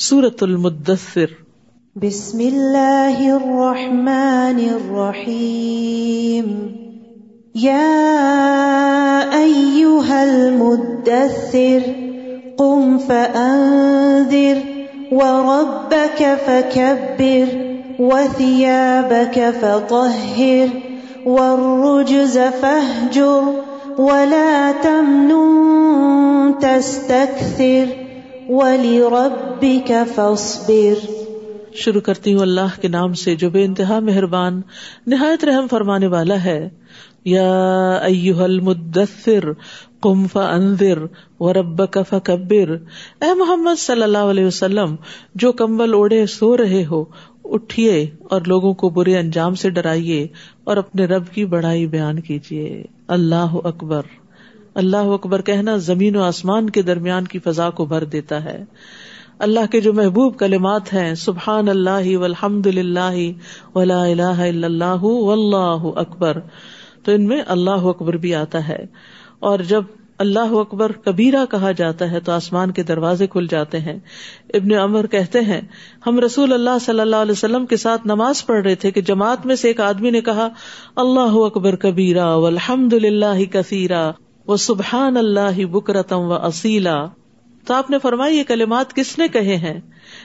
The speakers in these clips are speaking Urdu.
سورت المدثر. بسم اللہ الرحمن الرحیم یا ایوہا المدثر، قم فانذر وربك فكبر، وثيابك فطهر، والرجز فاهجر، ولا تمنن تستكثر. وَلِرَبِّكَ فَاصْبِرْ۔ شروع کرتی ہوں اللہ کے نام سے جو بے انتہا مہربان، نہایت رحم فرمانے والا ہے۔ یا ایوہ المدثر، قم فانذر وربک فکبر۔ اے محمد صلی اللہ علیہ وسلم، جو کمبل اوڑے سو رہے ہو، اٹھیے اور لوگوں کو برے انجام سے ڈرائیے اور اپنے رب کی بڑائی بیان کیجیے۔ اللہ اکبر۔ اللہ اکبر کہنا زمین و آسمان کے درمیان کی فضا کو بھر دیتا ہے۔ اللہ کے جو محبوب کلمات ہیں سبحان اللہ والحمد للہ ولا الہ الا اللہ واللہ اکبر، تو ان میں اللہ اکبر بھی آتا ہے۔ اور جب اللہ اکبر کبیرہ کہا جاتا ہے، تو آسمان کے دروازے کھل جاتے ہیں۔ ابن عمر کہتے ہیں، ہم رسول اللہ صلی اللہ علیہ وسلم کے ساتھ نماز پڑھ رہے تھے کہ جماعت میں سے ایک آدمی نے کہا، اللہ اکبر کبیرہ والحمد للہ کثیرہ۔ وہ سبحان اللہ بکرتم و اصیلا۔ تو آپ نے فرمائی یہ کلمات کس نے کہے ہیں؟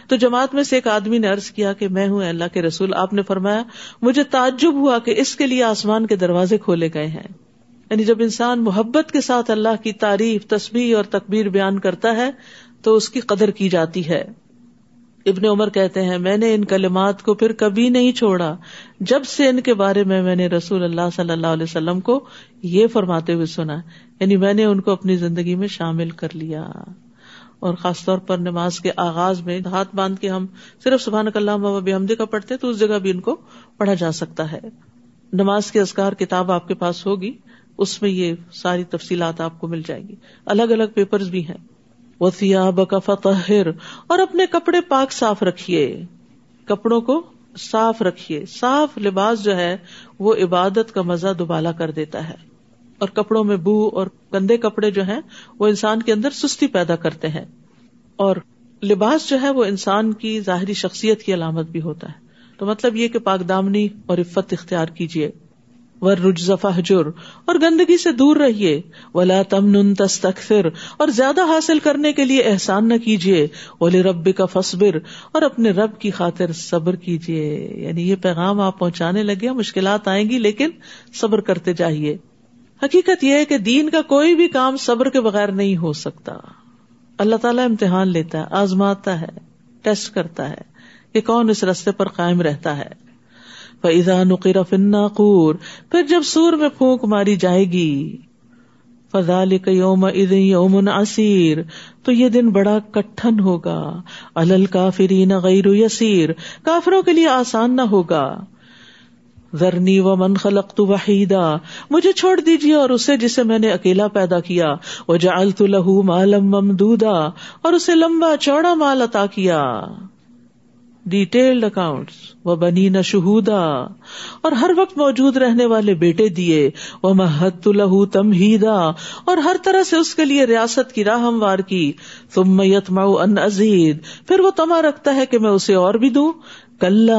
تو جماعت میں سے ایک آدمی نے ارض کیا کہ میں ہوں اللہ کے رسول۔ آپ نے فرمایا، مجھے تعجب ہوا کہ اس کے لیے آسمان کے دروازے کھولے گئے ہیں۔ یعنی جب انسان محبت کے ساتھ اللہ کی تعریف، تسبیح اور تکبیر بیان کرتا ہے، تو اس کی قدر کی جاتی ہے۔ ابن عمر کہتے ہیں، میں نے ان کلمات کو پھر کبھی نہیں چھوڑا۔ جب سے ان کے بارے میں میں نے رسول اللہ صلی اللہ علیہ وسلم کو یہ فرماتے ہوئے سنا یعنی میں نے ان کو اپنی زندگی میں شامل کر لیا اور خاص طور پر نماز کے آغاز میں ہاتھ باندھ کے ہم صرف سبحان اللہ بحمدے کا پڑھتے تو اس جگہ بھی ان کو پڑھا جا سکتا ہے۔ نماز کے ازکار کتاب آپ کے پاس ہوگی، اس میں یہ ساری تفصیلات آپ کو مل جائے گی۔ الگ الگ پیپر بھی ہیں۔ وہ سیاب اور اپنے کپڑے پاک صاف رکھیے۔ کپڑوں کو صاف رکھیے۔ صاف لباس جو ہے، وہ عبادت کا مزہ دوبالا کر دیتا ہے۔ اور کپڑوں میں بو اور گندے کپڑے جو ہیں، وہ انسان کے اندر سستی پیدا کرتے ہیں۔ اور لباس جو ہے، وہ انسان کی ظاہری شخصیت کی علامت بھی ہوتا ہے۔ تو مطلب یہ کہ پاک دامنی اور عفت اختیار کیجیے ور رجر اور گندگی سے دور رہیے۔ ولا تم تستکثر، اور زیادہ حاصل کرنے کے لیے احسان نہ کیجیے ولی رب کا فصبر اور اپنے رب کی خاطر صبر کیجیے یعنی یہ پیغام آپ پہنچانے لگے، مشکلات آئیں گی، لیکن صبر کرتے جائیے۔ حقیقت یہ ہے کہ دین کا کوئی بھی کام صبر کے بغیر نہیں ہو سکتا۔ اللہ تعالیٰ امتحان لیتا ہے، آزماتا ہے، ٹیسٹ کرتا ہے کہ کون اس رستے پر قائم رہتا ہے۔ فضا نقیر فناقور پھر جب سور میں پھونک ماری جائے گی۔ فضال یوم یوم اسیر تو یہ دن بڑا کٹھن ہوگا۔ الل کافرین غیر یسیر کافروں کے لیے آسان نہ ہوگا۔ ذرنی و من خلق تو مجھے چھوڑ دیجیے اور اسے جسے میں نے اکیلا پیدا کیا۔ وہ جال تو لہو مالم ممدودا اور اسے لمبا چوڑا مال عطا کیا۔ ڈیٹیلڈ اکاؤنٹس وہ بنی نہ شہودا۔ اور ہر وقت موجود رہنے والے بیٹے دیے۔ وہ محت لہو تم ہیدا اور ہر طرح سے اس کے لیے ریاست کی راہ ہموار کی۔ تم میت مئو ان ازید پھر وہ تما رکھتا ہے کہ میں اسے اور بھی دوں۔ کل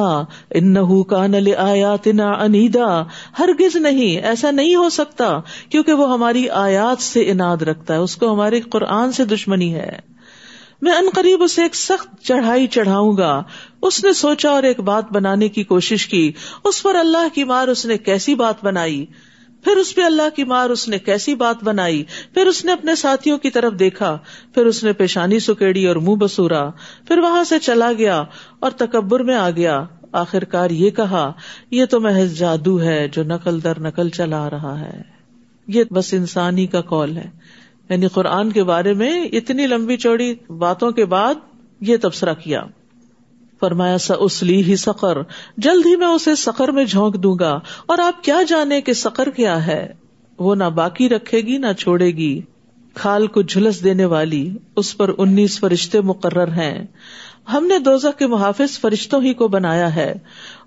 ان کا نل آیات نا انیدا ہرگز نہیں، ایسا نہیں ہو سکتا، کیونکہ وہ ہماری آیات سے اناد رکھتا ہے، اس کو ہمارے قرآن سے دشمنی ہے۔ میں ان قریب اسے ایک سخت چڑھائی چڑھاؤں گا۔ اس نے سوچا اور ایک بات بنانے کی کوشش کی۔ اس پر اللہ کی مار اس نے کیسی بات بنائی؟ پھر اس پہ اللہ کی مار اس نے کیسی بات بنائی؟ پھر اس نے اپنے ساتھیوں کی طرف دیکھا، پھر اس نے پیشانی سکیڑی اور منہ بسورا، پھر وہاں سے چلا گیا اور تکبر میں آ گیا۔ آخر کار یہ کہا، یہ تو محض جادو ہے جو نقل در نقل چلا رہا ہے۔ یہ بس انسانی کا کال ہے۔ یعنی قرآن کے بارے میں اتنی لمبی چوڑی باتوں کے بعد یہ تبصرہ کیا۔ فرمایا، سا اسلی ہی سقر۔ جلد ہی میں اسے سقر میں جھونک دوں گا۔ اور آپ کیا جانے کہ سقر کیا ہے؟ وہ نہ باقی رکھے گی، نہ چھوڑے گی۔ کھال کو جھلس دینے والی، اس پر انیس فرشتے مقرر ہیں۔ ہم نے دوزہ کے محافظ فرشتوں ہی کو بنایا ہے۔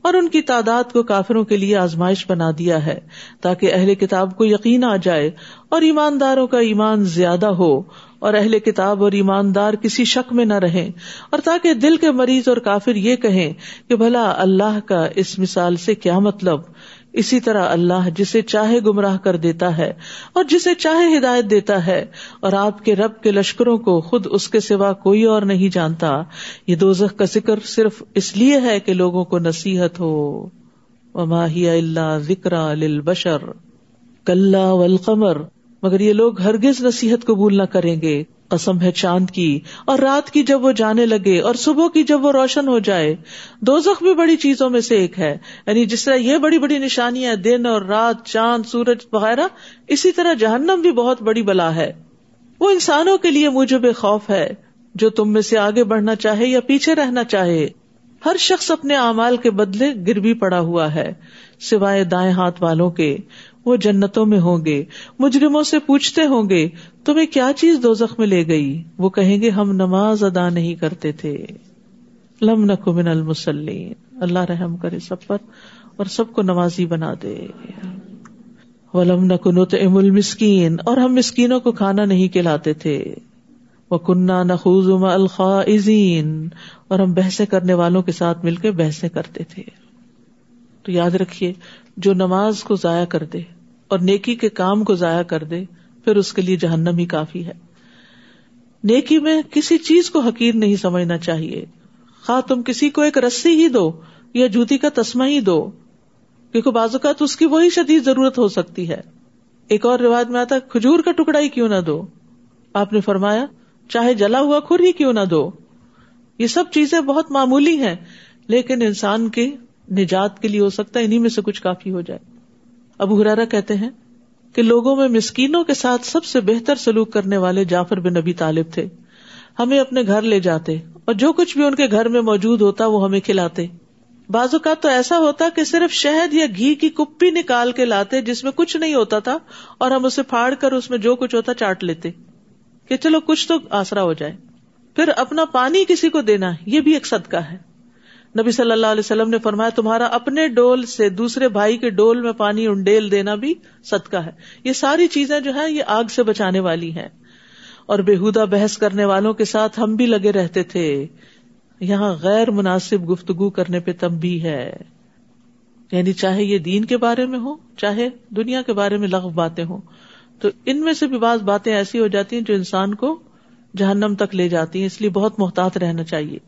اور ان کی تعداد کو کافروں کے لیے آزمائش بنا دیا ہے۔ تاکہ اہل کتاب کو یقین آ جائے اور ایمانداروں کا ایمان زیادہ ہو۔ اور اہل کتاب اور ایماندار کسی شک میں نہ رہیں اور تاکہ دل کے مریض اور کافر یہ کہیں کہ بھلا اللہ کا اس مثال سے کیا مطلب؟ اسی طرح اللہ جسے چاہے گمراہ کر دیتا ہے اور جسے چاہے ہدایت دیتا ہے اور آپ کے رب کے لشکروں کو خود اس کے سوا کوئی اور نہیں جانتا، یہ دوزخ کا ذکر صرف اس لیے ہے کہ لوگوں کو نصیحت ہو۔ ماہی اللہ ذکر بشر کل والقمر مگر یہ لوگ ہرگز نصیحت قبول نہ کریں گے۔ قسم ہے چاند کی اور رات کی جب وہ جانے لگے اور صبح کی جب وہ روشن ہو جائے۔ دو بھی بڑی چیزوں میں سے ایک ہے۔ یعنی جس طرح یہ بڑی بڑی نشانیاں دن اور رات، چاند، سورج وغیرہ، اسی طرح جہنم بھی بہت بڑی بلا ہے۔ وہ انسانوں کے لیے مجھے بے خوف ہے۔ جو تم میں سے آگے بڑھنا چاہے یا پیچھے رہنا چاہے، ہر شخص اپنے اعمال کے بدلے گروی پڑا ہوا ہے، سوائے دائیں ہاتھ والوں کے۔ وہ جنتوں میں ہوں گے، مجرموں سے پوچھتے ہوں گے، تمہیں کیا چیز دو میں لے گئی؟ وہ کہیں گے، ہم نماز ادا نہیں کرتے تھے۔ لم من المسلین اللہ رحم کرے سب پر اور سب کو نمازی بنا دے۔ ولم نکنت ام المسکین۔ اور ہم مسکینوں کو کھانا نہیں کھلاتے تھے۔ وہ کنہ نخوز الخائزین اور ہم بحث کرنے والوں کے ساتھ مل کے بحثیں کرتے تھے۔ تو یاد رکھیے، جو نماز کو ضائع کر دے اور نیکی کے کام کو ضائع کر دے، پھر اس کے لیے جہنم ہی کافی ہے۔ نیکی میں کسی چیز کو حقیر نہیں سمجھنا چاہیے۔ خواہ تم کسی کو ایک رسی ہی دو یا جوتی کا تسمہ ہی دو، کیونکہ بازو کا تو اس کی وہی شدید ضرورت ہو سکتی ہے۔ ایک اور روایت میں آتا کھجور کا ٹکڑا ہی کیوں نہ دو۔ آپ نے فرمایا، چاہے جلا ہوا کھر ہی کیوں نہ دو۔ یہ سب چیزیں بہت معمولی ہیں، لیکن انسان کے نجات کے لیے ہو سکتا ہے انہیں میں سے کچھ کافی ہو جائے۔ ابو ہرارا کہتے ہیں کہ لوگوں میں مسکینوں کے ساتھ سب سے بہتر سلوک کرنے والے جعفر بن نبی طالب تھے۔ ہمیں اپنے گھر لے جاتے اور جو کچھ بھی ان کے گھر میں موجود ہوتا وہ ہمیں کھلاتے۔ بعض اوقات تو ایسا ہوتا کہ صرف شہد یا گھی کی کپی نکال کے لاتے جس میں کچھ نہیں ہوتا تھا اور ہم اسے پھاڑ کر اس میں جو کچھ ہوتا چاٹ لیتے کہ چلو کچھ تو آسرا ہو جائے۔ پھر اپنا پانی کسی کو دینا یہ بھی ایک صدقہ ہے۔ نبی صلی اللہ علیہ وسلم نے فرمایا، تمہارا اپنے ڈول سے دوسرے بھائی کے ڈول میں پانی انڈیل دینا بھی صدقہ ہے۔ یہ ساری چیزیں جو ہے یہ آگ سے بچانے والی ہیں۔ اور بےحدہ بحث کرنے والوں کے ساتھ ہم بھی لگے رہتے تھے۔ یہاں غیر مناسب گفتگو کرنے پہ تم بھی ہے۔ یعنی چاہے یہ دین کے بارے میں ہو چاہے دنیا کے بارے میں لغ باتیں ہوں۔ تو ان میں سے بھی بعض باتیں ایسی ہو جاتی ہیں جو انسان کو جہنم تک لے جاتی ہیں، اس لیے بہت محتاط رہنا چاہیے۔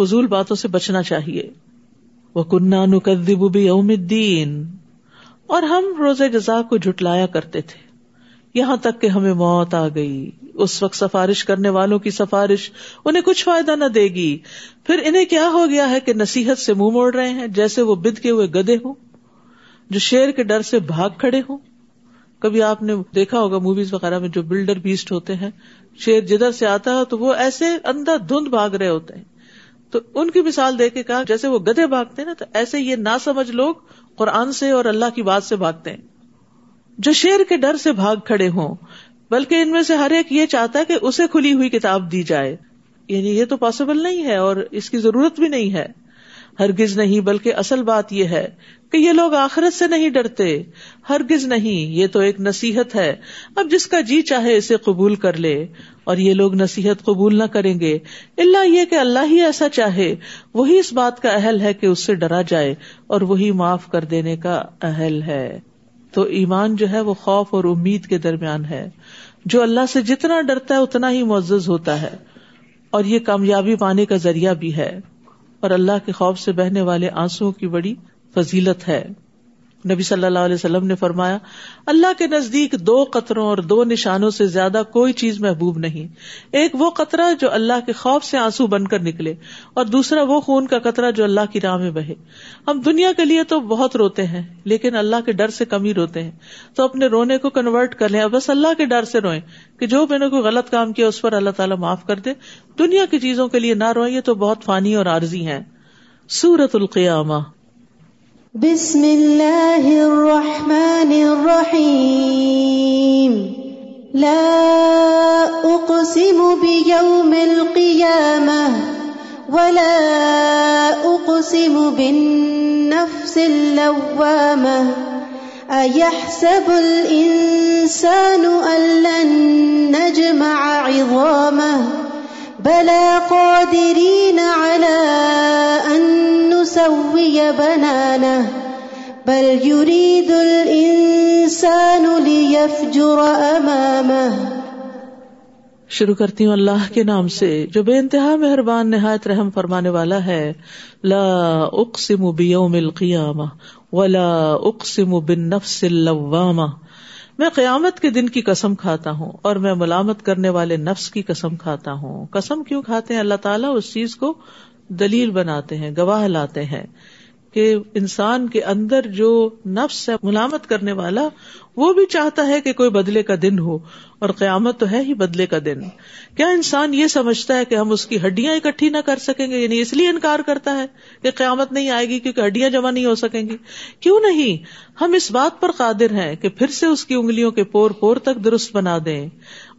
فضول باتوں سے بچنا چاہیے۔ وہ کنہ نقدب یوم الدین اور ہم روزے جزا کو جھٹلایا کرتے تھے۔ یہاں تک کہ ہمیں موت آ گئی۔ اس وقت سفارش کرنے والوں کی سفارش انہیں کچھ فائدہ نہ دے گی۔ پھر انہیں کیا ہو گیا ہے کہ نصیحت سے منہ موڑ رہے ہیں، جیسے وہ بد کے ہوئے گدے ہوں، جو شیر کے ڈر سے بھاگ کھڑے ہوں۔ کبھی آپ نے دیکھا ہوگا موویز وغیرہ میں جو بلڈر بیسٹ ہوتے ہیں، شیر جدھر سے آتا ہے تو وہ ایسے اندر دھند بھاگ رہے ہوتے ہیں۔ تو ان کی مثال دے کے کہا، جیسے وہ گدے بھاگتے نا، تو ایسے یہ نہ سمجھ لوگ قرآن سے اور اللہ کی بات سے بھاگتے ہیں۔ جو شیر کے ڈر سے بھاگ کھڑے ہوں، بلکہ ان میں سے ہر ایک یہ چاہتا ہے کہ اسے کھلی ہوئی کتاب دی جائے۔ یعنی یہ تو پاسبل نہیں ہے اور اس کی ضرورت بھی نہیں ہے۔ ہرگز نہیں، بلکہ اصل بات یہ ہے کہ یہ لوگ آخرت سے نہیں ڈرتے۔ ہرگز نہیں، یہ تو ایک نصیحت ہے۔ اب جس کا جی چاہے اسے قبول کر لے۔ اور یہ لوگ نصیحت قبول نہ کریں گے۔ اللہ یہ کہ اللہ ہی ایسا چاہے، وہی اس بات کا اہل ہے کہ اس سے ڈرا جائے، اور وہی معاف کر دینے کا اہل ہے۔ تو ایمان جو ہے وہ خوف اور امید کے درمیان ہے۔ جو اللہ سے جتنا ڈرتا ہے، اتنا ہی معزز ہوتا ہے۔ اور یہ کامیابی پانے کا ذریعہ بھی ہے۔ اور اللہ کے خوف سے بہنے والے آنسو کی بڑی فضیلت ہے۔ نبی صلی اللہ علیہ وسلم نے فرمایا، اللہ کے نزدیک دو قطروں اور دو نشانوں سے زیادہ کوئی چیز محبوب نہیں۔ ایک وہ قطرہ جو اللہ کے خوف سے آنسو بن کر نکلے، اور دوسرا وہ خون کا قطرہ جو اللہ کی راہ میں بہے۔ ہم دنیا کے لیے تو بہت روتے ہیں، لیکن اللہ کے ڈر سے کم ہی روتے ہیں۔ تو اپنے رونے کو کنورٹ کر لیں۔ بس اللہ کے ڈر سے روئیں کہ جو میں نے کوئی غلط کام کیا، اس پر اللہ تعالیٰ معاف کر دے۔ دنیا کی چیزوں کے لیے نہ روئیں، یہ تو بہت فانی اور عارضی ہیں۔ سورت القیامہ۔ بسم اللہ الرحمن الرحیم لا اقسم بیوم القیامة ولا اقسم بالنفس اللوامة. أيحسب الإنسان أن لن نجمع عظامه؟ بلى قادرين على أن نسوي بنانه بل يريد الإنسان ليفجر أمامه شروع کرتی ہوں اللہ کے نام سے، جو بے انتہا مہربان، نہایت رحم فرمانے والا ہے۔ لا اقسم بیوم القیامہ، ولا اقسم بالنفس اللوامہ۔ میں قیامت کے دن کی قسم کھاتا ہوں اور میں ملامت کرنے والے نفس کی قسم کھاتا ہوں۔ قسم کیوں کھاتے ہیں؟ اللہ تعالیٰ اس چیز کو دلیل بناتے ہیں، گواہ لاتے ہیں۔ کہ انسان کے اندر جو نفس ہے، ملامت کرنے والا، وہ بھی چاہتا ہے کہ کوئی بدلے کا دن ہو، اور قیامت تو ہے ہی بدلے کا دن۔ کیا انسان یہ سمجھتا ہے کہ ہم اس کی ہڈیاں اکٹھی نہ کر سکیں گے؟ یعنی اس لیے انکار کرتا ہے کہ قیامت نہیں آئے گی کیونکہ ہڈیاں جمع نہیں ہو سکیں گی۔ کیوں نہیں؟ ہم اس بات پر قادر ہیں کہ پھر سے اس کی انگلیوں کے پور پور تک درست بنا دیں۔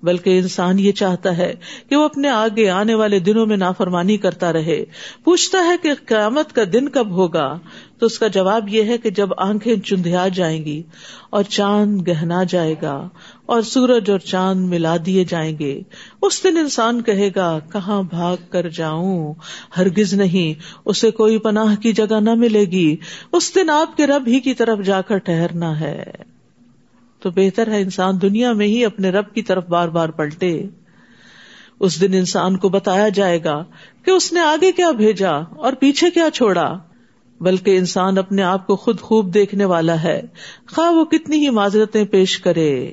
بلکہ انسان یہ چاہتا ہے کہ وہ اپنے آگے آنے والے دنوں میں نافرمانی کرتا رہے۔ پوچھتا ہے کہ قیامت کا دن کب ہوگا؟ تو اس کا جواب یہ ہے کہ جب آنکھیں چندیا جائیں گی اور چاند گہنا جائے گا اور سورج اور چاند ملا دیے جائیں گے، اس دن انسان کہے گا، کہاں بھاگ کر جاؤں؟ ہرگز نہیں، اسے کوئی پناہ کی جگہ نہ ملے گی۔ اس دن آپ کے رب ہی کی طرف جا کر ٹہرنا ہے۔ تو بہتر ہے انسان دنیا میں ہی اپنے رب کی طرف بار بار پلٹے۔ اس دن انسان کو بتایا جائے گا کہ اس نے آگے کیا بھیجا اور پیچھے کیا چھوڑا، بلکہ انسان اپنے آپ کو خود خوب دیکھنے والا ہے۔ خواہ وہ کتنی ہی معذرتیں پیش کرے۔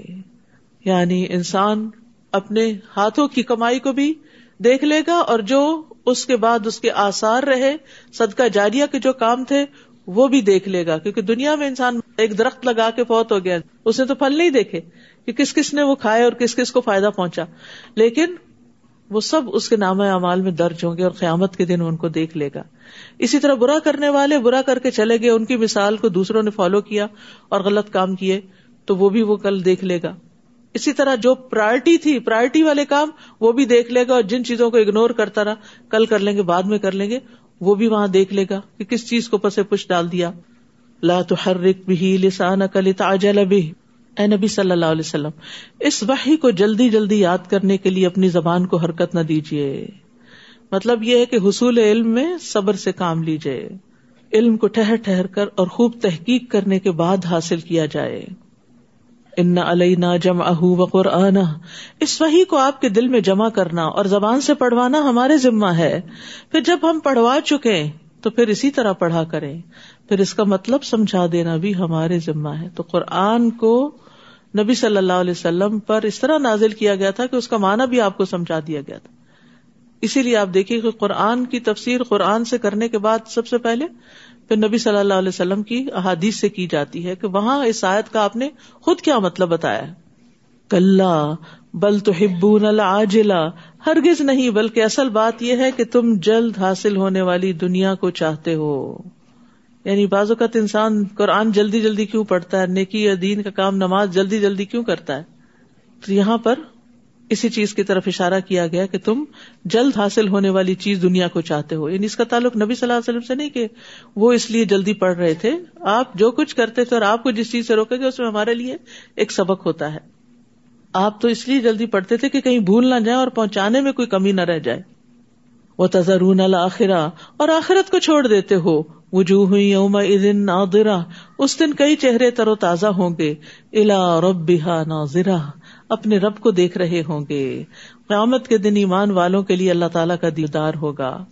یعنی انسان اپنے ہاتھوں کی کمائی کو بھی دیکھ لے گا اور جو اس کے بعد اس کے آسار رہے، صدقہ جاریہ کے جو کام تھے وہ بھی دیکھ لے گا، کیونکہ دنیا میں انسان ایک درخت لگا کے فوت ہو گیا اس نے تو پھل نہیں دیکھے کہ کس کس نے وہ کھائے اور کس کس کو فائدہ پہنچا۔ لیکن وہ سب اس کے نام اعمال میں درج ہوں گے اور قیامت کے دن ان کو دیکھ لے گا۔ اسی طرح برا کرنے والے برا کر کے چلے گئے، ان کی مثال کو دوسروں نے فالو کیا اور غلط کام کیے، تو وہ بھی وہ کل دیکھ لے گا۔ اسی طرح جو پرائرٹی تھی پرائرٹی والے کام وہ بھی دیکھ لے گا اور جن چیزوں کو اگنور کرتا رہا، کل کر لیں گے، بعد میں کر لیں گے۔ وہ بھی وہاں دیکھ لے گا کہ کس چیز کو پسے پش ڈال دیا۔ لا تحرک بھی لسان کل بھی اے نبی صلی اللہ علیہ وسلم، اس وحی کو جلدی جلدی یاد کرنے کے لیے اپنی زبان کو حرکت نہ دیجیے مطلب یہ ہے کہ حصول علم میں صبر سے کام لیجیے علم کو ٹہر ٹہر کر اور خوب تحقیق کرنے کے بعد حاصل کیا جائے۔ ان علینا جم اہ و قرآن اس وحی کو آپ کے دل میں جمع کرنا اور زبان سے پڑھوانا ہمارے ذمہ ہے۔ پھر جب ہم پڑھوا چکے تو پھر اسی طرح پڑھا کریں۔ پھر اس کا مطلب سمجھا دینا بھی ہمارے ذمہ ہے۔ تو قرآن کو نبی صلی اللہ علیہ وسلم پر اس طرح نازل کیا گیا تھا کہ اس کا معنی بھی آپ کو سمجھا دیا گیا تھا۔ اسی لیے آپ دیکھیے کہ قرآن کی تفسیر قرآن سے کرنے کے بعد سب سے پہلے پھر نبی صلی اللہ علیہ وسلم کی احادیث سے کی جاتی ہے کہ وہاں اس آیت کا آپ نے خود کیا مطلب بتایا کل بل تو ہبون العاجلا ہرگز نہیں، بلکہ اصل بات یہ ہے کہ تم جلد حاصل ہونے والی دنیا کو چاہتے ہو۔ یعنی بعض اوقات انسان قرآن جلدی جلدی کیوں پڑھتا ہے؟ نیکی یا دین کا کام، نماز جلدی جلدی کیوں کرتا ہے؟ تو یہاں پر اسی چیز کی طرف اشارہ کیا گیا کہ تم جلد حاصل ہونے والی چیز دنیا کو چاہتے ہو۔ یعنی اس کا تعلق نبی صلی اللہ علیہ وسلم سے نہیں کہ وہ اس لیے جلدی پڑھ رہے تھے۔ آپ جو کچھ کرتے تھے اور آپ کو جس چیز سے روکے گے اس میں ہمارے لیے ایک سبق ہوتا ہے۔ آپ تو اس لیے جلدی پڑھتے تھے کہ کہیں بھول نہ جائے اور پہنچانے میں کوئی کمی نہ رہ جائے۔ وہ تذرون الآخرا اور آخرت کو چھوڑ دیتے ہو۔ وجوہ یوم دن نادرا اس دن کئی چہرے تر و تازہ ہوں گے۔ الا ربها ناظرہ اپنے رب کو دیکھ رہے ہوں گے۔ قیامت کے دن ایمان والوں کے لیے اللہ تعالیٰ کا دیدار ہوگا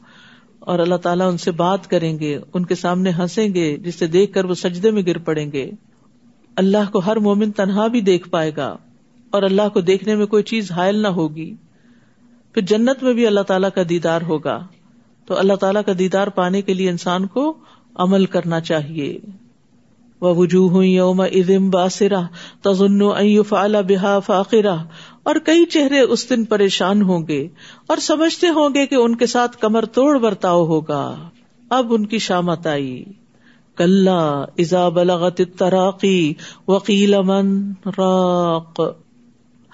اور اللہ تعالیٰ ان سے بات کریں گے، ان کے سامنے ہنسیں گے، جسے دیکھ کر وہ سجدے میں گر پڑیں گے۔ اللہ کو ہر مومن تنہا بھی دیکھ پائے گا اور اللہ کو دیکھنے میں کوئی چیز حائل نہ ہوگی۔ پھر جنت میں بھی اللہ تعالیٰ کا دیدار ہوگا۔ تو اللہ تعالیٰ کا دیدار پانے کے لیے انسان کو عمل کرنا چاہیے۔ وجوہ یوم ادم باسرا تزن فعلا بحا فاقرا اور کئی چہرے اس دن پریشان ہوں گے اور سمجھتے ہوں گے کہ ان کے ساتھ کمر توڑ برتاؤ ہوگا۔ اب ان کی شامت آئی۔ کل ازا بلغت تراقی وکیل من راق۔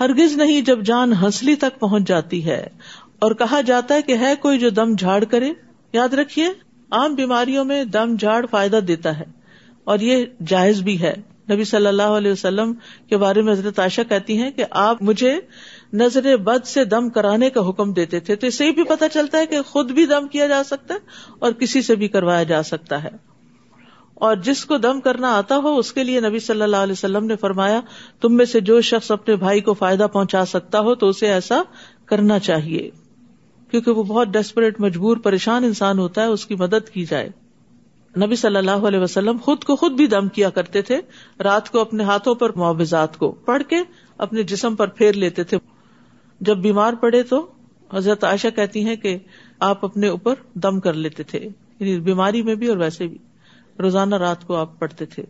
ہرگز نہیں جب جان ہنسلی تک پہنچ جاتی ہے۔ اور کہا جاتا ہے کہ ہے کوئی جو دم جھاڑ کرے؟ یاد رکھیے، عام بیماریوں میں دم جھاڑ فائدہ دیتا ہے۔ اور یہ جائز بھی ہے۔ نبی صلی اللہ علیہ وسلم کے بارے میں حضرت عائشہ کہتی ہیں کہ آپ مجھے نظر بد سے دم کرانے کا حکم دیتے تھے، تو اس سے بھی پتا چلتا ہے کہ خود بھی دم کیا جا سکتا ہے اور کسی سے بھی کروایا جا سکتا ہے۔ اور جس کو دم کرنا آتا ہو، اس کے لیے نبی صلی اللہ علیہ وسلم نے فرمایا، تم میں سے جو شخص اپنے بھائی کو فائدہ پہنچا سکتا ہو، تو اسے ایسا کرنا چاہیے۔ کیونکہ وہ بہت ڈیسپریٹ مجبور، پریشان انسان ہوتا ہے، اس کی مدد کی جائے۔ نبی صلی اللہ علیہ وسلم خود کو خود بھی دم کیا کرتے تھے، رات کو اپنے ہاتھوں پر معاوضات کو پڑھ کے اپنے جسم پر پھیر لیتے تھے۔ جب بیمار پڑے تو حضرت عائشہ کہتی ہیں کہ آپ اپنے اوپر دم کر لیتے تھے یعنی بیماری میں بھی اور ویسے بھی۔ روزانہ رات کو آپ پڑھتے تھے۔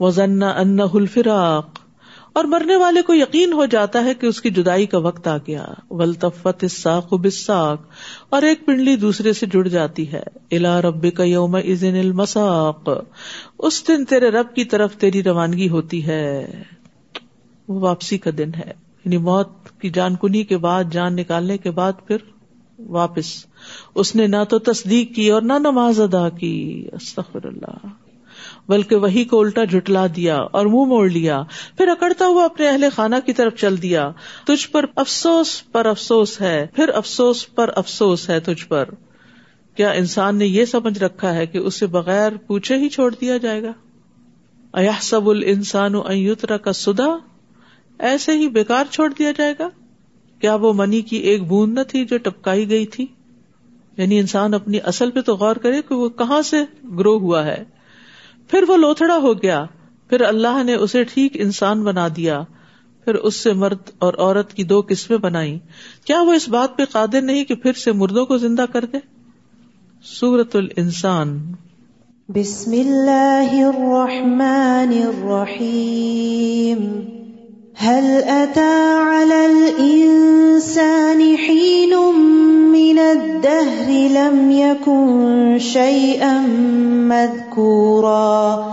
وزن ان الفراق۔ اور مرنے والے کو یقین ہو جاتا ہے کہ اس کی جدائی کا وقت آ گیا۔ ولطفت الساق بساک اور ایک پنڈلی دوسرے سے جڑ جاتی ہے۔ الا رب کا یوم ازن المساق۔ اس دن تیرے رب کی طرف تیری روانگی ہوتی ہے۔ وہ واپسی کا دن ہے۔ یعنی موت کی جان کنی کے بعد، جان نکالنے کے بعد پھر واپس۔ اس نے نہ تو تصدیق کی اور نہ نماز ادا کی۔ استغفر اللہ۔ بلکہ وہی کو الٹا جھٹلا دیا اور منہ موڑ لیا، پھر اکڑتا ہوا اپنے اہل خانہ کی طرف چل دیا۔ تجھ پر افسوس پر افسوس ہے، پھر افسوس پر افسوس ہے تجھ پر۔ کیا انسان نے یہ سمجھ رکھا ہے کہ اسے بغیر پوچھے ہی چھوڑ دیا جائے گا؟ ایا سب السان ایترا کا سدا ایسے ہی بیکار چھوڑ دیا جائے گا؟ کیا وہ منی کی ایک بوند نہ تھی جو ٹپکائی گئی تھی؟ یعنی انسان اپنی اصل پہ تو غور کرے کہ وہ کہاں سے گرو ہوا ہے۔ پھر وہ لوتھڑا ہو گیا۔ پھر اللہ نے اسے ٹھیک انسان بنا دیا۔ پھر اس سے مرد اور عورت کی دو قسمیں بنائی کیا وہ اس بات پہ قادر نہیں کہ پھر سے مردوں کو زندہ کر دے؟ سورت الانسان۔ بسم اللہ الرحمن الرحیم۔ هل أتى على الإنسان حين من الدهر لم يكن شيئا مذكورا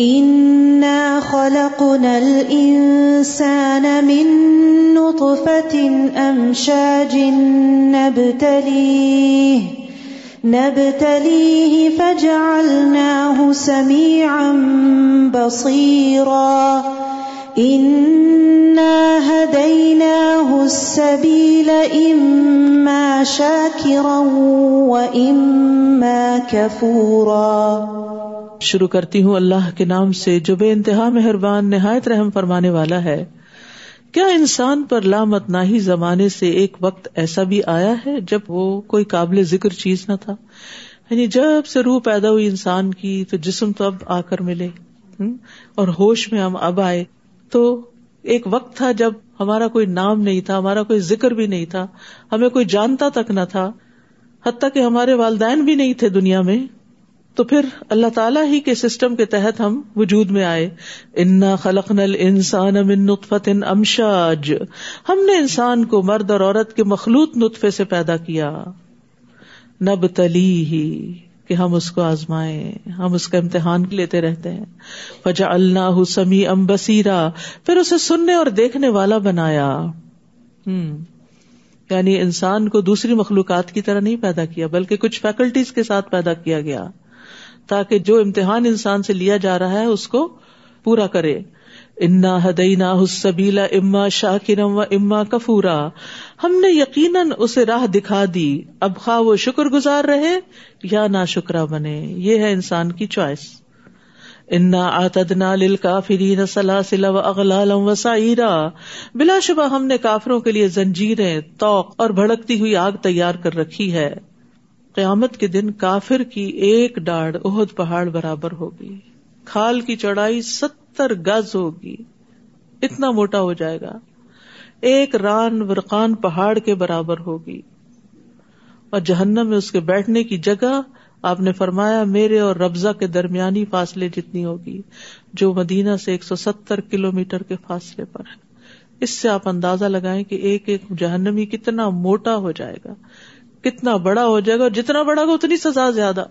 إنا خلقنا الإنسان من نطفة أمشاج نبتليه نبتليه فجعلناه سميعا بصيرا السبيل إما شاكرا وإما كفورا شروع کرتی ہوں اللہ کے نام سے جو بے انتہا مہربان، نہایت رحم فرمانے والا ہے۔ کیا انسان پر لامت نہ ہی زمانے سے ایک وقت ایسا بھی آیا ہے جب وہ کوئی قابل ذکر چیز نہ تھا؟ یعنی جب سے روح پیدا ہوئی انسان کی تو جسم تو اب آ کر ملے اور ہوش میں ہم اب آئے۔ تو ایک وقت تھا جب ہمارا کوئی نام نہیں تھا، ہمارا کوئی ذکر بھی نہیں تھا، ہمیں کوئی جانتا تک نہ تھا، حتیٰ کہ ہمارے والدین بھی نہیں تھے دنیا میں۔ تو پھر اللہ تعالیٰ ہی کے سسٹم کے تحت ہم وجود میں آئے۔ انا خلق نل انسان نطفت ان امشاج ہم نے انسان کو مرد اور عورت کے مخلوط نطفے سے پیدا کیا۔ نب تلی ہی کہ ہم اس کو آزمائے ہم اس کا امتحان لیتے رہتے ہیں۔ فجا اللہ سمی ام بسیرا پھر اسے سننے اور دیکھنے والا بنایا۔ ہوں یعنی انسان کو دوسری مخلوقات کی طرح نہیں پیدا کیا، بلکہ کچھ فیکلٹیز کے ساتھ پیدا کیا گیا۔ تاکہ جو امتحان انسان سے لیا جا رہا ہے، اس کو پورا کرے۔ انا ہدینا حسبیلا اما شاکرم و اما کفورا ہم نے یقیناً اسے راہ دکھا دی۔ اب خواہ وہ شکر گزار رہے یا نا شکرا بنے، یہ ہے انسان کی چوائس۔ انا آتدنا لل سلاسل و اغلالم و سائرا بلا شبہ ہم نے کافروں کے لیے زنجیریں توق اور بھڑکتی ہوئی آگ تیار کر رکھی ہے۔ قیامت کے دن کافر کی ایک ڈاڑ اہد پہاڑ برابر ہوگی۔ کھال کی چڑھائی ست ستر گز ہوگی، اتنا موٹا ہو جائے گا۔ ایک ران ورقان پہاڑ کے برابر ہوگی۔ اور جہنم میں اس کے بیٹھنے کی جگہ آپ نے فرمایا، میرے اور ربضہ کے درمیانی فاصلے جتنی ہوگی، جو مدینہ سے ایک سو ستر کلو میٹر کے فاصلے پر ہے۔ اس سے آپ اندازہ لگائیں کہ ایک ایک جہنمی کتنا موٹا ہو جائے گا، کتنا بڑا ہو جائے گا، اور جتنا بڑا گا اتنی سزا زیادہ۔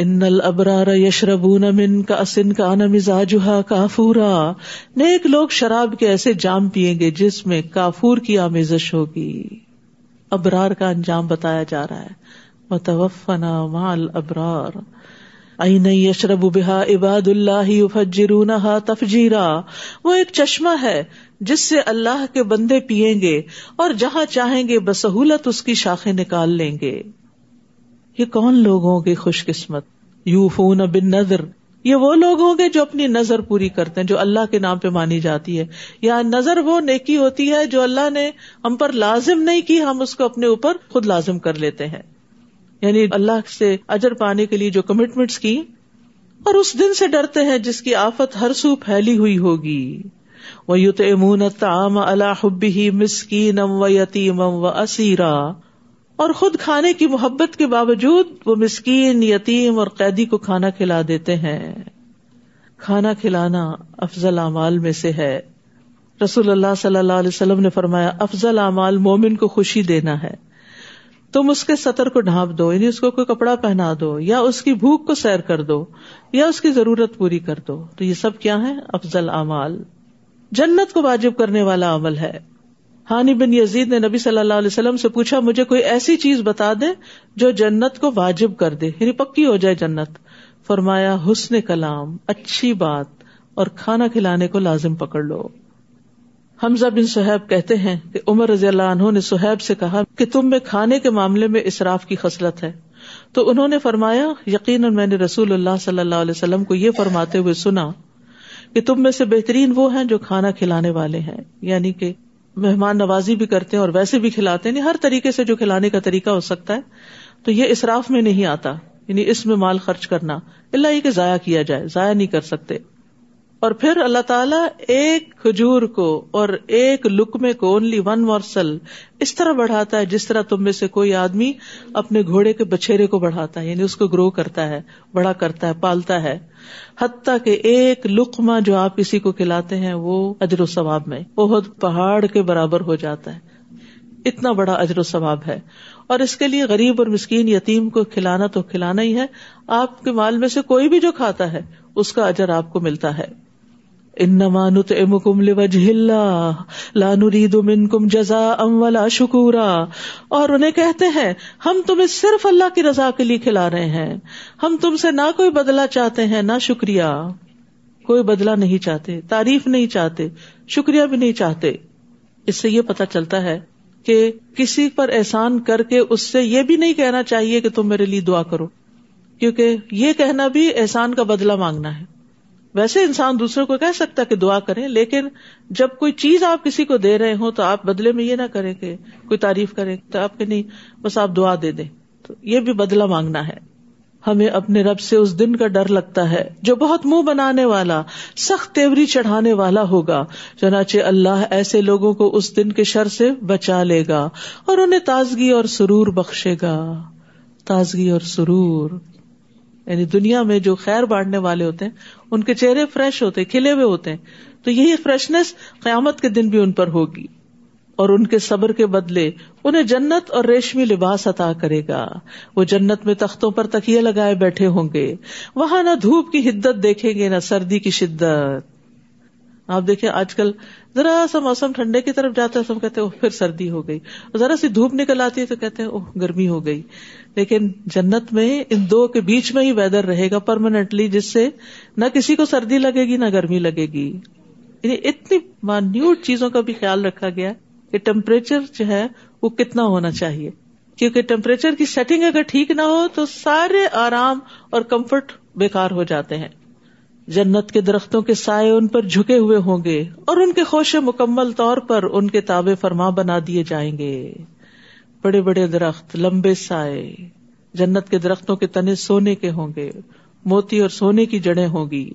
ان الابرار یشربون من کا اسن کا مزاجها کافورا نیک لوگ شراب کے ایسے جام پیئیں گے جس میں کافور کی آمیزش ہوگی۔ ابرار کا انجام بتایا جا رہا ہے۔ متوفنا مع الابرار این یشرب بحا عباد اللہ فجرونہا تفجیرا وہ ایک چشمہ ہے جس سے اللہ کے بندے پیئیں گے اور جہاں چاہیں گے بسہولت اس کی شاخیں نکال لیں گے۔ یہ کون لوگ ہوں گے خوش قسمت؟ یو فون بن نظر یہ وہ لوگ ہوں گے جو اپنی نظر پوری کرتے ہیں، جو اللہ کے نام پہ مانی جاتی ہے۔ یا نظر وہ نیکی ہوتی ہے جو اللہ نے ہم پر لازم نہیں کی، ہم اس کو اپنے اوپر خود لازم کر لیتے ہیں۔ یعنی اللہ سے اجر پانے کے لیے جو کمٹمنٹس کی، اور اس دن سے ڈرتے ہیں جس کی آفت ہر سو پھیلی ہوئی ہوگی۔ وہ یوت امون تام اللہ حبی مسکین و یتیم و اسیرا اور خود کھانے کی محبت کے باوجود وہ مسکین، یتیم اور قیدی کو کھانا کھلا دیتے ہیں۔ کھانا کھلانا افضل اعمال میں سے ہے۔ رسول اللہ صلی اللہ علیہ وسلم نے فرمایا، افضل اعمال مومن کو خوشی دینا ہے۔ تم اس کے سطر کو ڈھانپ دو یعنی اس کو کوئی کپڑا پہنا دو، یا اس کی بھوک کو سیر کر دو، یا اس کی ضرورت پوری کر دو۔ تو یہ سب کیا ہے افضل اعمال۔ جنت کو واجب کرنے والا عمل ہے۔ ہانی بن یزید نے نبی صلی اللہ علیہ وسلم سے پوچھا، مجھے کوئی ایسی چیز بتا دے جو جنت کو واجب کر دے یعنی پکی ہو جائے جنت۔ فرمایا، حسن کلام، اچھی بات، اور کھانا کھلانے کو لازم پکڑ لو۔ حمزہ بن سہیب کہتے ہیں کہ عمر رضی اللہ عنہ نے سہیب سے کہا کہ تم میں کھانے کے معاملے میں اصراف کی خصلت ہے۔ تو انہوں نے فرمایا، یقیناً میں نے رسول اللہ صلی اللہ علیہ وسلم کو یہ فرماتے ہوئے سنا کہ تم میں سے بہترین وہ ہیں جو کھانا کھلانے والے ہیں۔ یعنی کہ مہمان نوازی بھی کرتے ہیں اور ویسے بھی کھلاتے ہیں یعنی ہر طریقے سے جو کھلانے کا طریقہ ہو سکتا ہے، تو یہ اصراف میں نہیں آتا یعنی اس میں مال خرچ کرنا، اللہ یہ کہ ضائع کیا جائے، ضائع نہیں کر سکتے۔ اور پھر اللہ تعالیٰ ایک کھجور کو اور ایک لکمے کو اونلی ون مورسل اس طرح بڑھاتا ہے جس طرح تم میں سے کوئی آدمی اپنے گھوڑے کے بچھیرے کو بڑھاتا ہے یعنی اس کو گرو کرتا ہے، بڑا کرتا ہے، پالتا ہے۔ حتیٰ کہ ایک لکما جو آپ کسی کو کھلاتے ہیں وہ اجر و ثواب میں، بہت پہاڑ کے برابر ہو جاتا ہے۔ اتنا بڑا اجر و ثواب ہے۔ اور اس کے لیے غریب اور مسکین یتیم کو کھلانا تو کھلانا ہی ہے، آپ کے مال میں سے کوئی بھی جو کھاتا ہے، اس کا اجر آپ کو ملتا ہے۔ جزا ام ولا شکورا۔ اور انہیں کہتے ہیں، ہم تمہیں صرف اللہ کی رضا کے لیے کھلا رہے ہیں۔ ہم تم سے نہ کوئی بدلا چاہتے ہیں، نہ شکریہ۔ کوئی بدلا نہیں چاہتے، تعریف نہیں چاہتے، شکریہ بھی نہیں چاہتے۔ اس سے یہ پتا چلتا ہے کہ کسی پر احسان کر کے اس سے یہ بھی نہیں کہنا چاہیے کہ تم میرے لیے دعا کرو۔ کیونکہ یہ کہنا بھی احسان کا بدلا مانگنا ہے۔ ویسے انسان دوسروں کو کہہ سکتا کہ دعا کریں، لیکن جب کوئی چیز آپ کسی کو دے رہے ہوں تو آپ بدلے میں یہ نہ کریں کہ کوئی تعریف کرے تو آپ کے نہیں، بس آپ دعا دے دیں۔ تو یہ بھی بدلا مانگنا ہے۔ ہمیں اپنے رب سے اس دن کا ڈر لگتا ہے، جو بہت منہ بنانے والا، سخت تیوری چڑھانے والا ہوگا۔ چنانچہ اللہ ایسے لوگوں کو اس دن کے شر سے بچا لے گا اور انہیں تازگی اور سرور بخشے گا۔ تازگی اور سرور۔ یعنی دنیا میں جو خیر بانٹنے والے ہوتے ہیں، ان کے چہرے فریش ہوتے کھلے ہوئے ہوتے ہیں۔ تو یہی فریشنس قیامت کے دن بھی ان پر ہوگی۔ اور ان کے صبر کے بدلے انہیں جنت اور ریشمی لباس عطا کرے گا۔ وہ جنت میں تختوں پر تکیے لگائے بیٹھے ہوں گے۔ وہاں نہ دھوپ کی حدت دیکھیں گے، نہ سردی کی شدت۔ آپ دیکھیں آج کل ذرا سا موسم ٹھنڈے کی طرف جاتا ہے تو ہم کہتے ہیں پھر سردی ہو گئی۔ ذرا سی دھوپ نکل آتی ہے تو کہتے ہیں، اوہ، گرمی ہو گئی۔ لیکن جنت میں، ان دو کے بیچ میں ہی ویدر رہے گا پرمانٹلی جس سے نہ کسی کو سردی لگے گی، نہ گرمی لگے گی۔ یعنی اتنی مانیوٹ چیزوں کا بھی خیال رکھا گیا کہ ٹیمپریچر جو ہے، وہ کتنا ہونا چاہیے۔ کیونکہ ٹیمپریچر کی سیٹنگ اگر ٹھیک نہ ہو تو سارے آرام اور کمفرٹ بیکار ہو جاتے ہیں۔ جنت کے درختوں کے سائے ان پر جھکے ہوئے ہوں گے اور ان کے خوش مکمل طور پر ان کے تابے فرما بنا دیے جائیں گے۔ بڑے بڑے درخت، لمبے سائے، جنت کے درختوں کے تنے سونے کے ہوں گے، موتی اور سونے کی جڑیں ہوں گی۔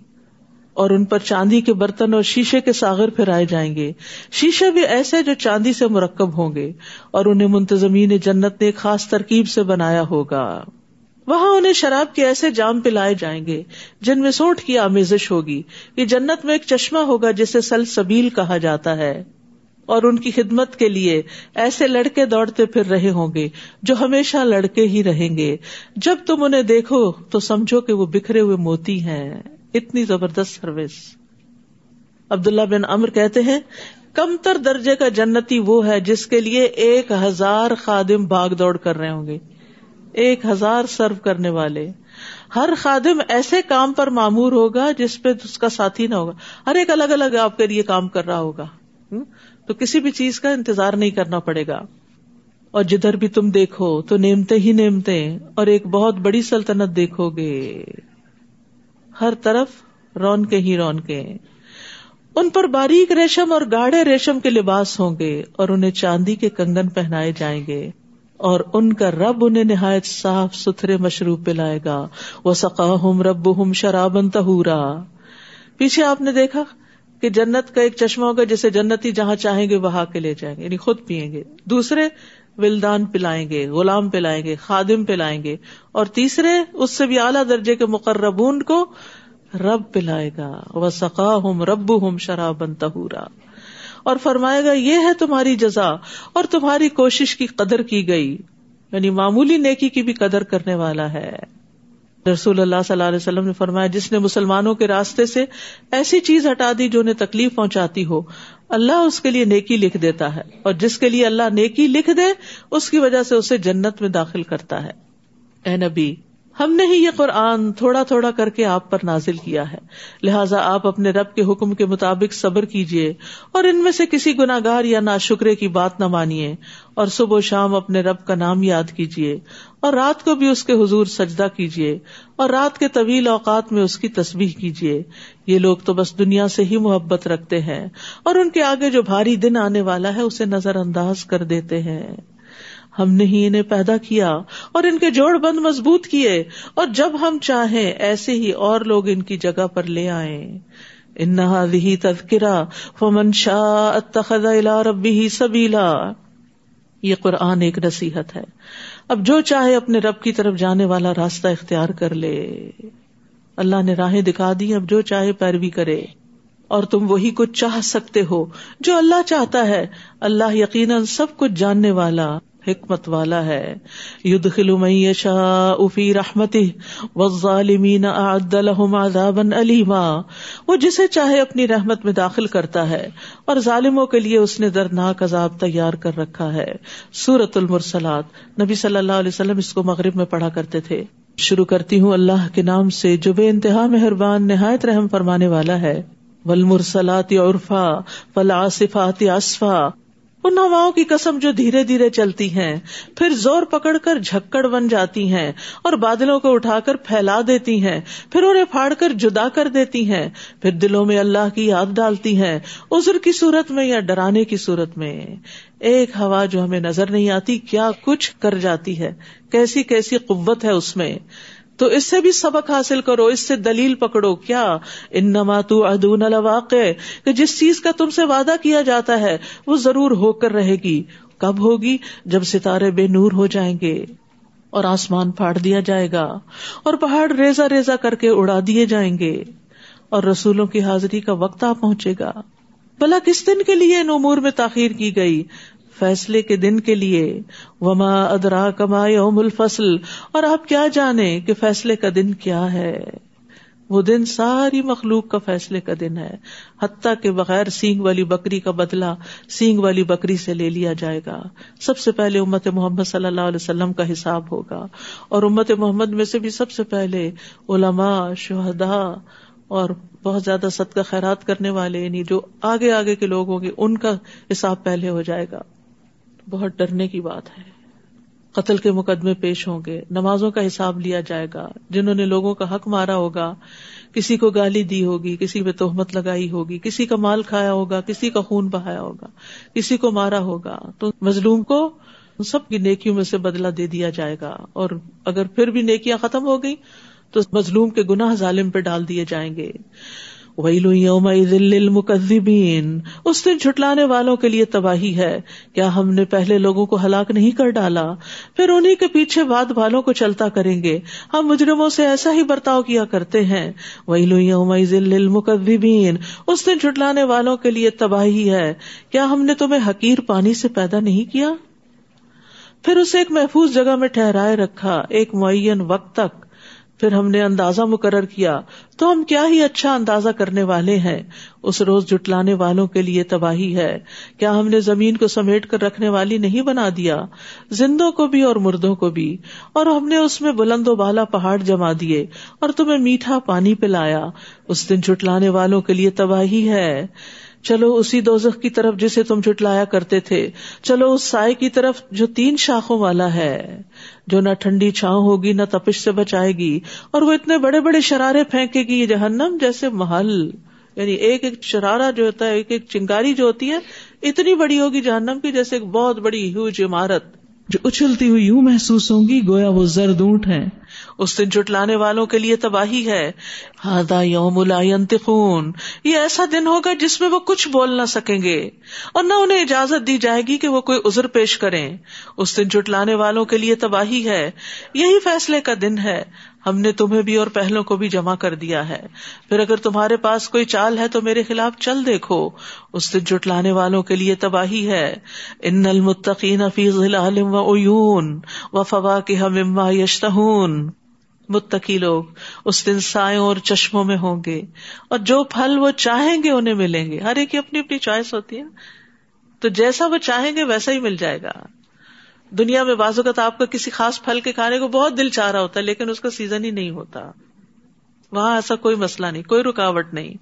اور ان پر چاندی کے برتن اور شیشے کے ساغر پھیرائے جائیں گے۔ شیشے بھی ایسے جو چاندی سے مرکب ہوں گے اور انہیں منتظمین جنت نے خاص ترکیب سے بنایا ہوگا۔ وہاں انہیں شراب کے ایسے جام پلائے جائیں گے جن میں سوٹ کی آمیزش ہوگی، یہ جنت میں ایک چشمہ ہوگا جسے سل سبیل کہا جاتا ہے۔ اور ان کی خدمت کے لیے ایسے لڑکے دوڑتے پھر رہے ہوں گے جو ہمیشہ لڑکے ہی رہیں گے۔ جب تم انہیں دیکھو تو سمجھو کہ وہ بکھرے ہوئے موتی ہیں۔ اتنی زبردست سروس۔ عبداللہ بن امر کہتے ہیں کم تر درجے کا جنتی وہ ہے جس کے لیے ایک ہزار خادم بھاگ دوڑ کر رہے ہوں گے۔ ایک ہزار سرو کرنے والے۔ ہر خادم ایسے کام پر معمور ہوگا جس پہ اس کا ساتھی نہ ہوگا۔ ہر ایک الگ الگ آپ کے لیے کام کر رہا ہوگا۔ تو کسی بھی چیز کا انتظار نہیں کرنا پڑے گا۔ اور جدھر بھی تم دیکھو تو نیمتے ہی نیمتے اور ایک بہت بڑی سلطنت دیکھو گے۔ ہر طرف رون کے ہی رون کے ان پر باریک ریشم اور گاڑے ریشم کے لباس ہوں گے اور انہیں چاندی کے کنگن پہنائے جائیں گے۔ اور ان کا رب انہیں نہایت صاف ستھرے مشروب پلائے گا۔ وہ سقا ہم رب ہم شرابن تہورا پیچھے آپ نے دیکھا کہ جنت کا ایک چشمہ ہوگا جسے جنتی جہاں چاہیں گے وہاں کے لے جائیں گے یعنی خود پیئیں گے۔ دوسرے ولدان پلائیں گے، غلام پلائیں گے، خادم پلائیں گے۔ اور تیسرے اس سے بھی اعلیٰ درجے کے مقربون کو رب پلائے گا۔ وہ سقا ہوں رب ہوں شرابن تہورا اور فرمائے گا، یہ ہے تمہاری جزا اور تمہاری کوشش کی قدر کی گئی۔ یعنی معمولی نیکی کی بھی قدر کرنے والا ہے۔ رسول اللہ صلی اللہ علیہ وسلم نے فرمایا، جس نے مسلمانوں کے راستے سے ایسی چیز ہٹا دی جو انہیں تکلیف پہنچاتی ہو، اللہ اس کے لیے نیکی لکھ دیتا ہے۔ اور جس کے لیے اللہ نیکی لکھ دے، اس کی وجہ سے اسے جنت میں داخل کرتا ہے۔ اے نبی ہم نے ہی یہ قرآن تھوڑا تھوڑا کر کے آپ پر نازل کیا ہے۔ لہٰذا آپ اپنے رب کے حکم کے مطابق صبر کیجیے اور ان میں سے کسی گناگار یا نا شکرے کی بات نہ مانیے اور صبح و شام اپنے رب کا نام یاد کیجیے اور رات کو بھی اس کے حضور سجدہ کیجیے اور رات کے طویل اوقات میں اس کی تصویر کیجیے یہ لوگ تو بس دنیا سے ہی محبت رکھتے ہیں اور ان کے آگے جو بھاری دن آنے والا ہے اسے نظر انداز کر دیتے ہیں۔ ہم نے ہی انہیں پیدا کیا اور ان کے جوڑ بند مضبوط کیے اور جب ہم چاہیں ایسے ہی اور لوگ ان کی جگہ پر لے آئے انہا تذکرہ فمن شاہ اتخذ الى ربی سبیلا۔ یہ قرآن ایک نصیحت ہے۔ اب جو چاہے اپنے رب کی طرف جانے والا راستہ اختیار کر لے۔ اللہ نے راہیں دکھا دی، اب جو چاہے پیروی کرے۔ اور تم وہی کچھ چاہ سکتے ہو جو اللہ چاہتا ہے۔ اللہ یقیناً سب کچھ جاننے والا۔ حکمت والا ہے۔ ید خلو افی رحمتی وظالمین علیما وہ جسے چاہے اپنی رحمت میں داخل کرتا ہے اور ظالموں کے لیے اس نے دردناک عذاب تیار کر رکھا ہے۔ سورت المرسلات۔ نبی صلی اللہ علیہ وسلم اس کو مغرب میں پڑھا کرتے تھے۔ شروع کرتی ہوں اللہ کے نام سے جو بے انتہا مہربان، نہایت رحم فرمانے والا ہے۔ ولمرسلات عرفا فلاصفات اصفا ان ہواؤں کی قسم جو دھیرے دھیرے چلتی ہیں، پھر زور پکڑ کر جھکڑ بن جاتی ہیں اور بادلوں کو اٹھا کر پھیلا دیتی ہیں، پھر انہیں پھاڑ کر جدا کر دیتی ہیں، پھر دلوں میں اللہ کی یاد ڈالتی ہیں ازر کی صورت میں یا ڈرانے کی صورت میں۔ ایک ہوا جو ہمیں نظر نہیں آتی، کیا کچھ کر جاتی ہے؟ کیسی کیسی قوت ہے اس میں؟ تو اس سے بھی سبق حاصل کرو، اس سے دلیل پکڑو۔ کیا؟ ان نماتو ادون الواقع کہ جس چیز کا تم سے وعدہ کیا جاتا ہے، وہ ضرور ہو کر رہے گی۔ کب ہوگی؟ جب ستارے بے نور ہو جائیں گے اور آسمان پھاڑ دیا جائے گا اور پہاڑ ریزا ریزا کر کے اڑا دیے جائیں گے اور رسولوں کی حاضری کا وقت آ پہنچے گا۔ بلا کس دن کے لیے ان امور میں تاخیر کی گئی؟ فیصلے کے دن کے لیے۔ وما ادرا کما یوم الفصل۔ اور آپ کیا جانے کہ فیصلے کا دن کیا ہے؟ وہ دن ساری مخلوق کا فیصلے کا دن ہے۔ حتیٰ کے بغیر سینگ والی بکری کا بدلا سینگ والی بکری سے لے لیا جائے گا۔ سب سے پہلے امت محمد صلی اللہ علیہ وسلم کا حساب ہوگا۔ اور امت محمد میں سے بھی سب سے پہلے علماء شہدا اور بہت زیادہ صدقہ خیرات کرنے والے یعنی جو آگے آگے کے لوگ ہوں گے، ان کا حساب پہلے ہو جائے گا۔ بہت ڈرنے کی بات ہے۔ قتل کے مقدمے پیش ہوں گے۔ نمازوں کا حساب لیا جائے گا۔ جنہوں نے لوگوں کا حق مارا ہوگا، کسی کو گالی دی ہوگی، کسی پہ تہمت لگائی ہوگی، کسی کا مال کھایا ہوگا، کسی کا خون بہایا ہوگا، کسی کو مارا ہوگا، تو مظلوم کو سب کی نیکیوں میں سے بدلا دے دیا جائے گا۔ اور اگر پھر بھی نیکیاں ختم ہو گئی تو مظلوم کے گناہ ظالم پہ ڈال دیے جائیں گے۔ یوم مکدین اس دن چھٹلانے والوں کے لیے تباہی ہے۔ کیا ہم نے پہلے لوگوں کو ہلاک نہیں کر ڈالا؟ پھر انہیں کے پیچھے بعد والوں کو چلتا کریں گے۔ ہم مجرموں سے ایسا ہی برتاؤ کیا کرتے ہیں۔ ویلو یوم مکدین اس دن چھٹلانے والوں کے لیے تباہی ہے۔ کیا ہم نے تمہیں حقیر پانی سے پیدا نہیں کیا؟ پھر اسے ایک محفوظ جگہ میں ٹھہرائے رکھا۔ ایک معین وقت تک۔ پھر ہم نے اندازہ مقرر کیا تو ہم کیا ہی اچھا اندازہ کرنے والے ہیں؟ اس روز جٹلانے والوں کے لیے تباہی ہے۔ کیا ہم نے زمین کو سمیٹ کر رکھنے والی نہیں بنا دیا؟ زندوں کو بھی اور مردوں کو بھی۔ اور ہم نے اس میں بلند و بالا پہاڑ جما دیے اور تمہیں میٹھا پانی پلایا۔ اس دن جٹلانے والوں کے لیے تباہی ہے۔ چلو اسی دوزخ کی طرف جسے تم جٹلایا کرتے تھے۔ چلو اس سائے کی طرف جو تین شاخوں والا ہے۔ جو نہ ٹھنڈی چھاؤں ہوگی، نہ تپش سے بچائے گی۔ اور وہ اتنے بڑے بڑے شرارے پھینکے گی، یہ جہنم جیسے محل۔ یعنی ایک ایک شرارا جو ہوتا ہے، ایک ایک چنگاری جو ہوتی ہے، اتنی بڑی ہوگی جہنم کی جیسے ایک بہت بڑی ہیوج عمارت۔ جو اچھلتی ہوئی یوں محسوس ہوں گی، گویا وہ زرد اونٹ ہیں۔ اس دن جٹلانے والوں کے لیے تباہی ہے۔ ہادا یوم النتخون یہ ایسا دن ہوگا جس میں وہ کچھ بول نہ سکیں گے اور نہ انہیں اجازت دی جائے گی کہ وہ کوئی ازر پیش کریں۔ اس دن جٹلانے والوں کے لیے تباہی ہے۔ یہی فیصلے کا دن ہے۔ ہم نے تمہیں بھی اور پہلوں کو بھی جمع کر دیا ہے۔ پھر اگر تمہارے پاس کوئی چال ہے تو میرے خلاف چل دیکھو۔ اس دن جٹلانے والوں کے لیے تباہی ہے۔ ان المتقین فی ظلال و عیون و فواکہ مما یشتہون۔ متقی لوگ اس دن سایوں اور چشموں میں ہوں گے۔ اور جو پھل وہ چاہیں گے انہیں ملیں گے۔ ہر ایک کی اپنی اپنی چوائس ہوتی ہے۔ تو جیسا وہ چاہیں گے ویسا ہی مل جائے گا۔ دنیا میں بازو کا آپ کا کسی خاص پھل کے کھانے کو بہت دل چاہ رہا ہوتا ہے، لیکن اس کا سیزن ہی نہیں ہوتا۔ وہاں ایسا کوئی مسئلہ نہیں، کوئی رکاوٹ نہیں۔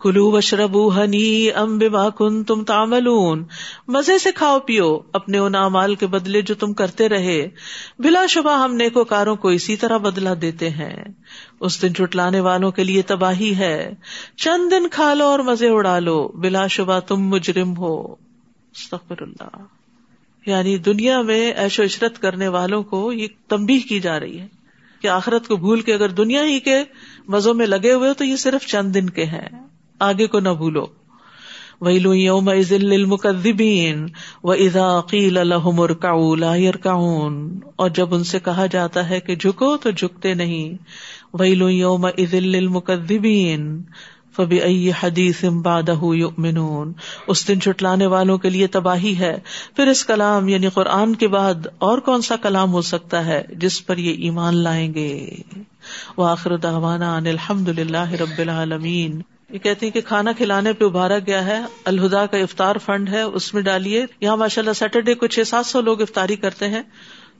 کلو بشرب ہنی ام با کن تم تامل مزے سے کھاؤ، پیو اپنے ان امال کے بدلے جو تم کرتے رہے۔ بلا شبہ ہم نیکو کاروں کو اسی طرح بدلا دیتے ہیں۔ اس دن چٹلانے والوں کے لیے تباہی ہے۔ چند دن کھا لو اور مزے اڑا لو۔ بلا شبہ تم مجرم ہو۔ اللہ۔ یعنی دنیا میں ایش و عشرت کرنے والوں کو یہ تمبی کی جا رہی ہے کہ آخرت کو بھول کے اگر دنیا ہی کے مزوں میں لگے ہوئے تو یہ صرف چند دن کے ہیں۔ آگے کو نہ بھولو۔ ویلو یوم المقدبین و ادا عقیل الحمر کاؤن اور جب ان سے کہا جاتا ہے کہ جھکو تو جھکتے نہیں۔ ویلو یوم عزل المقدبین فبی حدیث بادہ یؤمنون اس دن چٹلانے والوں کے لیے تباہی ہے۔ پھر اس کلام یعنی قرآن کے بعد اور کون سا کلام ہو سکتا ہے جس پر یہ ایمان لائیں گے؟ وآخر دعوانا ان الحمد للہ رب العالمین یہ کہتے ہیں کہ کھانا کھلانے پہ ابھارا گیا ہے۔ الہدا کا افطار فنڈ ہے۔ اس میں ڈالیے۔ یہاں ماشاء اللہ سیٹرڈے کو چھ سات سو لوگ افطاری کرتے ہیں۔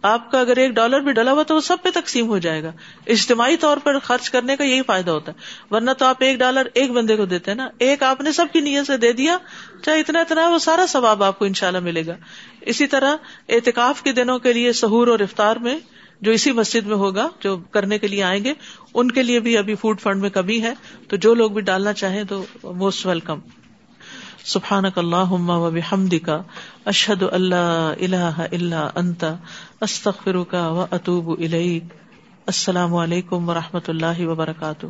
آپ کا اگر ایک ڈالر بھی ڈلا ہوا تو وہ سب پہ تقسیم ہو جائے گا۔ اجتماعی طور پر خرچ کرنے کا یہی فائدہ ہوتا ہے۔ ورنہ تو آپ ایک ڈالر ایک بندے کو دیتے ہیں نا۔ ایک آپ نے سب کی نیت سے دے دیا، چاہے اتنا اتنا وہ سارا ثواب آپ کو ان شاء اللہ ملے گا۔ اسی طرح اعتکاف کے دنوں کے لیے سہور اور افطار میں جو اسی مسجد میں ہوگا، جو کرنے کے لیے آئیں گے، ان کے لیے بھی ابھی فوڈ فنڈ میں کمی ہے۔ تو جو لوگ بھی ڈالنا چاہیں تو موسٹ ویلکم۔ سبحان اللہ و بحمد کا اشد اللہ اللہ اللہ انت استخر کا و اطوب السلام علیکم و رحمۃ اللہ وبرکاتہ۔